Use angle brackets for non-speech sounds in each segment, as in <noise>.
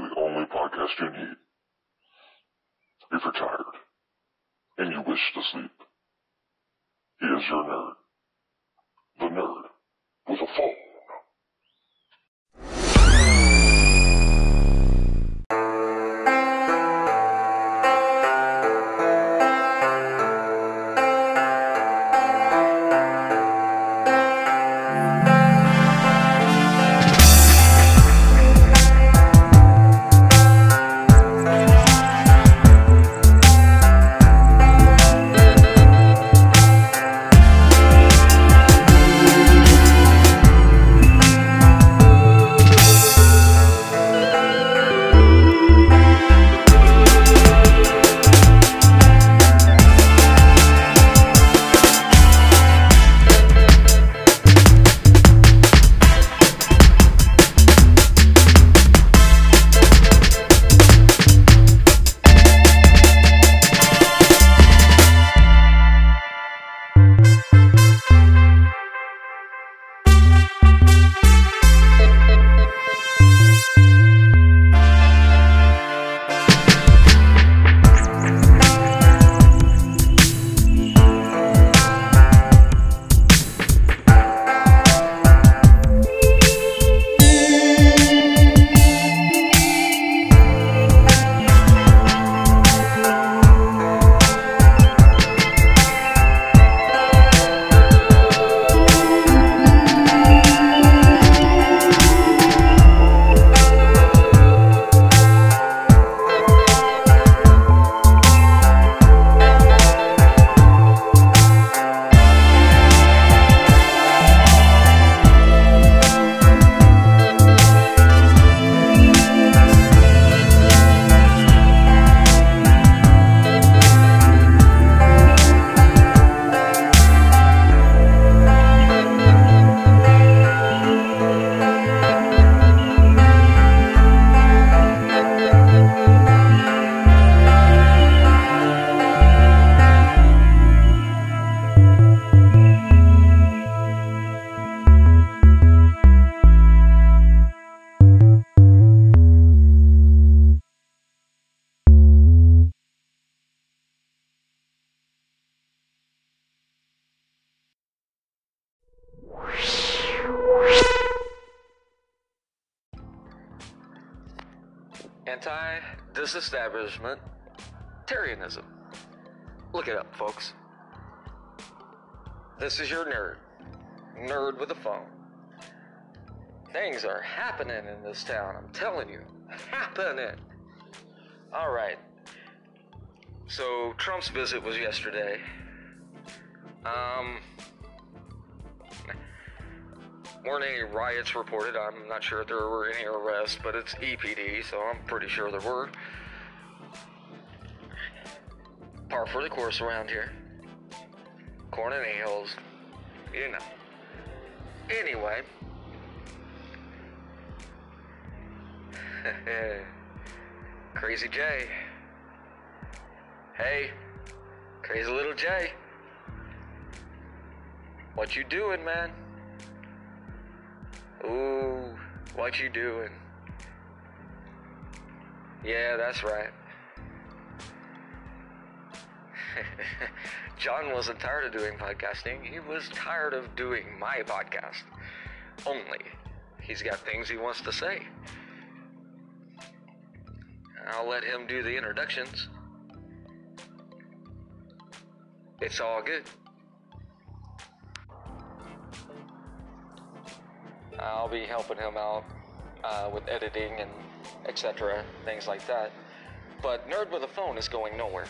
the only podcast you need. If you're tired and you wish to sleep, he is your nerd. The nerd with a phone. Anti disestablishment Tarianism. Look it up, folks. This is your nerd. Nerd with a phone. Things are happening in this town, I'm telling you. <laughs> Happening. Alright. So, Trump's visit was yesterday. Um, weren't any riots reported. I'm not sure if there were any arrests, but it's EPD, so I'm pretty sure there were. Par for the course around here. Corn and ales, you know. Anyway. <laughs> Crazy J. Hey, crazy little J. What you doing, man? Ooh, what you doing? Yeah, that's right. <laughs> John wasn't tired of doing podcasting. He was tired of doing my podcast. Only. He's got things he wants to say. I'll let him do the introductions. It's all good. I'll be helping him out uh, with editing and etc. Things like that. But Nerd with a Phone is going nowhere.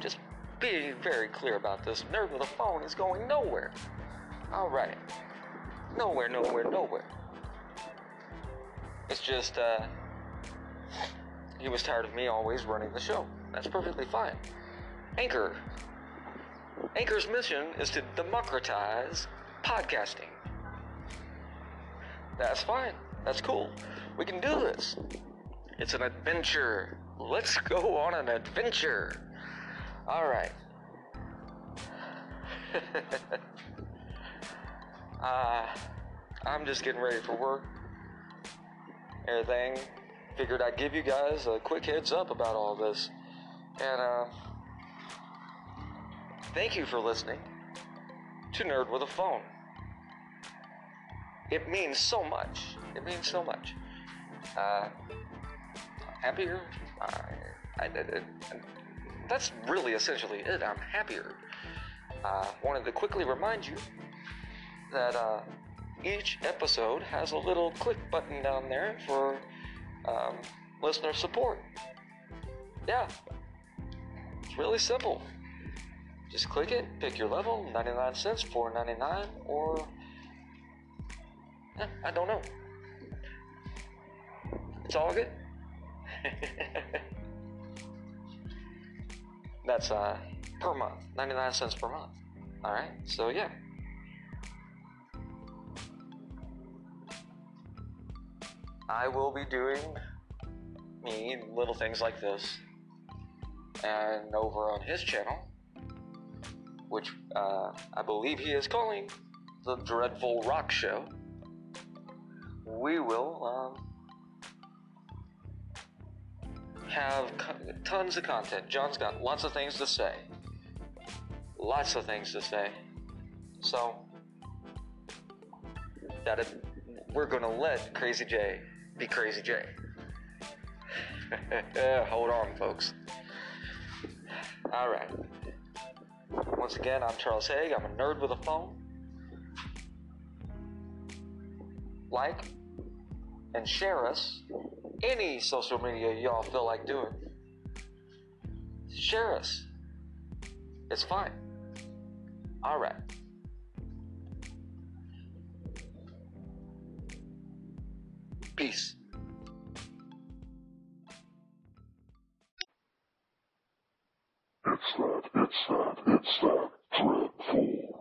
Just be very clear about this. Nerd with a Phone is going nowhere. All right. Nowhere, nowhere, nowhere. It's just, uh, he was tired of me always running the show. That's perfectly fine. Anchor. Anchor's mission is to democratize podcasting. That's fine. That's cool. We can do this. It's an adventure. Let's go on an adventure. All right. <laughs> uh, I'm just getting ready for work. Everything. figured I'd give you guys a quick heads up about all this. And uh, thank you for listening to Nerd with a Phone. It means so much. It means so much. Uh, happier. I, I, I, that's really essentially it. I'm happier. Uh, wanted to quickly remind you that uh, each episode has a little click button down there for um, listener support. Yeah, it's really simple. Just click it, pick your level, 99 cents, 4.99, or I don't know. It's all good. <laughs> That's uh per month, 99 cents per month. All right, so yeah. I will be doing me little things like this, and over on his channel, which uh, I believe he is calling the Dreadful Rock Show, we will um, have co- tons of content. John's got lots of things to say, lots of things to say, so that it, we're gonna let Crazy J be Crazy J. <laughs> Hold on, folks. All right. Once again, I'm Charles Haig. I'm a nerd with a phone. Like and share us. Any social media y'all feel like doing. Share us. It's fine. All right. Peace. It's that, it's that, it's that dreadful